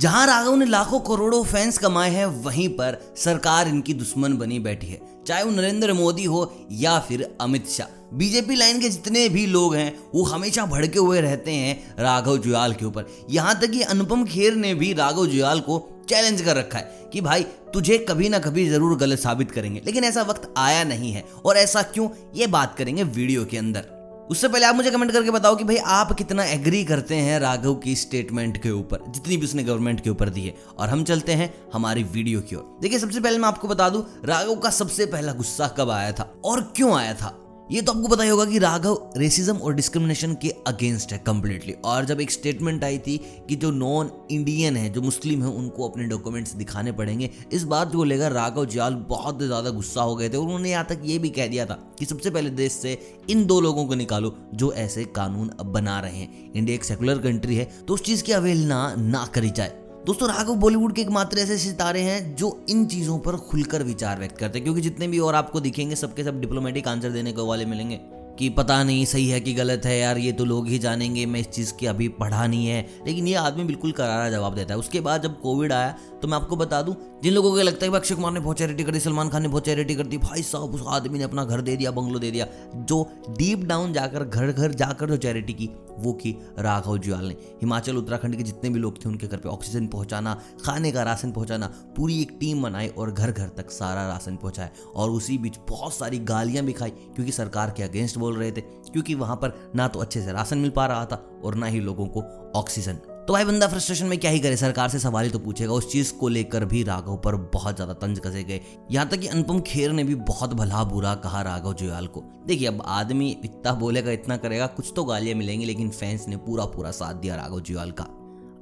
जहाँ राघव ने लाखों करोड़ों फैंस कमाए हैं, वहीं पर सरकार इनकी दुश्मन बनी बैठी है। चाहे वो नरेंद्र मोदी हो या फिर अमित शाह बीजेपी लाइन के जितने भी लोग हैं, वो हमेशा भड़के हुए रहते हैं राघव जुयाल के ऊपर। यहाँ तक कि अनुपम खेर ने भी राघव जुयाल को चैलेंज कर रखा है कि भाई, तुझे कभी ना कभी ज़रूर गलत साबित करेंगे। लेकिन ऐसा वक्त आया नहीं है, और ऐसा क्यों? ये बात करेंगे वीडियो के अंदर। उससे पहले आप मुझे कमेंट करके बताओ कि भाई आप कितना एग्री करते हैं राघव की स्टेटमेंट के ऊपर, जितनी भी उसने गवर्नमेंट के ऊपर दी है। और हम चलते हैं हमारी वीडियो की ओर। देखिए, सबसे पहले मैं आपको बता दूँ, राघव का सबसे पहला गुस्सा कब आया था और क्यों आया था? ये तो आपको पता ही होगा कि राघव रेसिज्म और डिस्क्रिमिनेशन के अगेंस्ट है कम्प्लीटली और जब एक स्टेटमेंट आई थी कि जो नॉन इंडियन है, जो मुस्लिम है, उनको अपने डॉक्यूमेंट्स दिखाने पड़ेंगे, इस बात को लेकर राघव जाल बहुत ज़्यादा गुस्सा हो गए थे उन्होंने यहाँ तक ये भी कह दिया था कि सबसे पहले देश से इन दो लोगों को निकालो जो ऐसे कानून बना रहे हैं। इंडिया एक सेकुलर कंट्री है तो उस चीज़ की अवहेलना ना करी जाए। दोस्तों राघव बॉलीवुड के एकमात्र ऐसे सितारे हैं जो इन चीज़ों पर खुलकर विचार व्यक्त करते हैं, क्योंकि जितने भी और आपको दिखेंगे, सबके सब डिप्लोमेटिक आंसर देने को वाले मिलेंगे। कि पता नहीं, सही है कि गलत है, यार ये तो लोग ही जानेंगे, मैं इस चीज़ की अभी पढ़ा नहीं है। लेकिन ये आदमी बिल्कुल करारा जवाब देता है। उसके बाद जब कोविड आया तो मैं आपको बता दूँ, जिन लोगों को लगता है कि अक्षय कुमार ने बहुत चैरिटी कर दी, सलमान खान ने बहुत चैरिटी कर दी, भाई साहब, उस आदमी ने अपना घर दे दिया, बंगलो दे दिया। जो डीप डाउन जाकर घर घर जाकर जो चैरिटी की, वो की राघव जुआल ने। हिमाचल, उत्तराखंड के जितने भी लोग थे, उनके घर पे ऑक्सीजन पहुंचाना, खाने का राशन पहुंचाना, पूरी एक टीम बनाई और घर घर तक सारा राशन पहुँचाया। और उसी बीच बहुत सारी गालियाँ भी खाई, क्योंकि सरकार के अगेंस्ट बोल रहे थे, क्योंकि वहाँ पर ना तो अच्छे से राशन मिल पा रहा था और ना ही लोगों को ऑक्सीजन। तो भाई बंदा फ्रस्ट्रेशन में क्या ही करे? सरकार से सवाल ही तो पूछेगा। उस चीज़ को लेकर भी राघव पर बहुत ज़्यादा तंज कसे गए। यहाँ तक कि अनुपम खेर ने भी बहुत भला बुरा कहा राघव जुयाल को। देखिए, अब आदमी इतना बोलेगा, इतना करेगा, कुछ तो गालियाँ मिलेंगी, लेकिन फैंस ने पूरा पूरा साथ दिया राघव जुयाल का।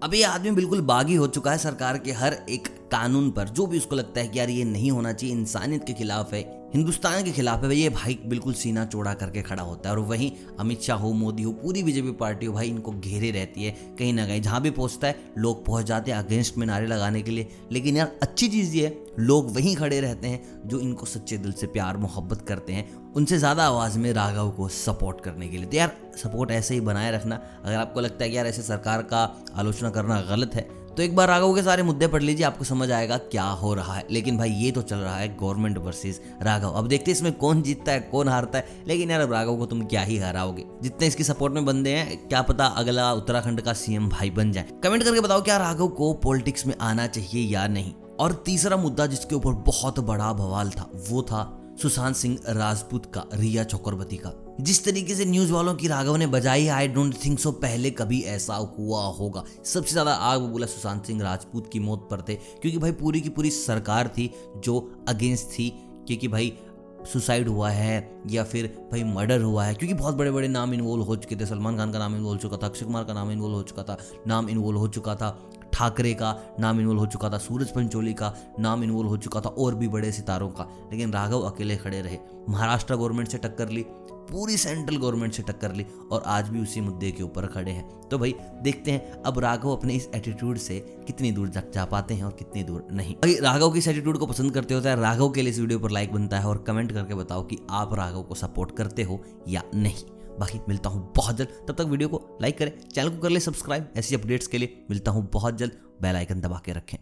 अब ये आदमी बिल्कुल बागी हो चुका है सरकार के हर एक कानून पर। जो भी उसको लगता है कि यार ये नहीं होना चाहिए, इंसानियत के खिलाफ है हिंदुस्तान के खिलाफ है ये भाई बिल्कुल सीना चौड़ा करके खड़ा होता है और वहीं अमित शाह हो, मोदी हो, पूरी बीजेपी पार्टी हो, भाई इनको घेरे रहती है, कहीं ना कहीं। जहाँ भी पहुँचता है, लोग पहुँच जाते हैं अगेंस्ट में नारे लगाने के लिए। लेकिन यार, अच्छी चीज़ ये है, लोग वहीं खड़े रहते हैं जो इनको सच्चे दिल से प्यार, मोहब्बत करते हैं, उनसे ज़्यादा आवाज़ में राघव को सपोर्ट करने के लिए। तो यार, सपोर्ट ऐसे ही बनाए रखना, अगर आपको लगता है कि यार ऐसे सरकार का आलोचना करना गलत है तो एक बार राघव के सारे मुद्दे पढ़ लीजिए, आपको समझ आएगा क्या हो रहा है। लेकिन भाई, ये तो चल रहा है गवर्नमेंट वर्सेस राघव। अब देखते इसमें कौन जीतता है, कौन हारता है। लेकिन यार, अब राघव को तुम क्या ही हराओगे? जितने इसकी सपोर्ट में बंदे हैं, क्या पता अगला उत्तराखंड का सीएम भाई बन जाए। कमेंट करके बताओ, क्या राघव को पॉलिटिक्स में आना चाहिए या नहीं? और तीसरा मुद्दा जिसके ऊपर बहुत बड़ा बवाल था, वो था सुशांत सिंह राजपूत का, रिया चक्रवर्ती का। जिस तरीके से न्यूज़ वालों की राघव ने बजाई आई डोंट थिंक सो पहले कभी ऐसा हुआ होगा। सबसे ज़्यादा आग बोला सुशांत सिंह राजपूत की मौत पर थे, क्योंकि भाई पूरी की पूरी सरकार थी जो अगेंस्ट थी, क्योंकि भाई सुसाइड हुआ है, या फिर भाई मर्डर हुआ है, क्योंकि बहुत बड़े बड़े नाम इन्वॉल्व हो चुके थे। सलमान खान का नाम इन्वॉल्व हो चुका था, अक्षय कुमार का नाम इन्वॉल्व हो चुका था, नाम इन्वॉल्व हो चुका था। ठाकरे का नाम इन्वॉल्व हो चुका था सूरज पंचोली का नाम इन्वॉल्व हो चुका था और भी बड़े सितारों का। लेकिन राघव अकेले खड़े रहे। महाराष्ट्र गवर्नमेंट से टक्कर ली पूरी सेंट्रल गवर्नमेंट से टक्कर ली और आज भी उसी मुद्दे के ऊपर खड़े हैं। तो भाई देखते हैं अब राघव अपने इस एटीट्यूड से कितनी दूर जा, जा पाते हैं और कितनी दूर नहीं। भाई राघव की इस एटीट्यूड को पसंद करते हो तो राघव के लिए इस वीडियो पर लाइक बनता है और कमेंट करके बताओ कि आप राघव को सपोर्ट करते हो या नहीं। बाकी मिलता हूँ बहुत जल्द। तब तक वीडियो को लाइक करें, चैनल को कर ले सब्सक्राइब ऐसी अपडेट्स के लिए मिलता हूँ बहुत जल्द। बेल आइकन दबा के रखें।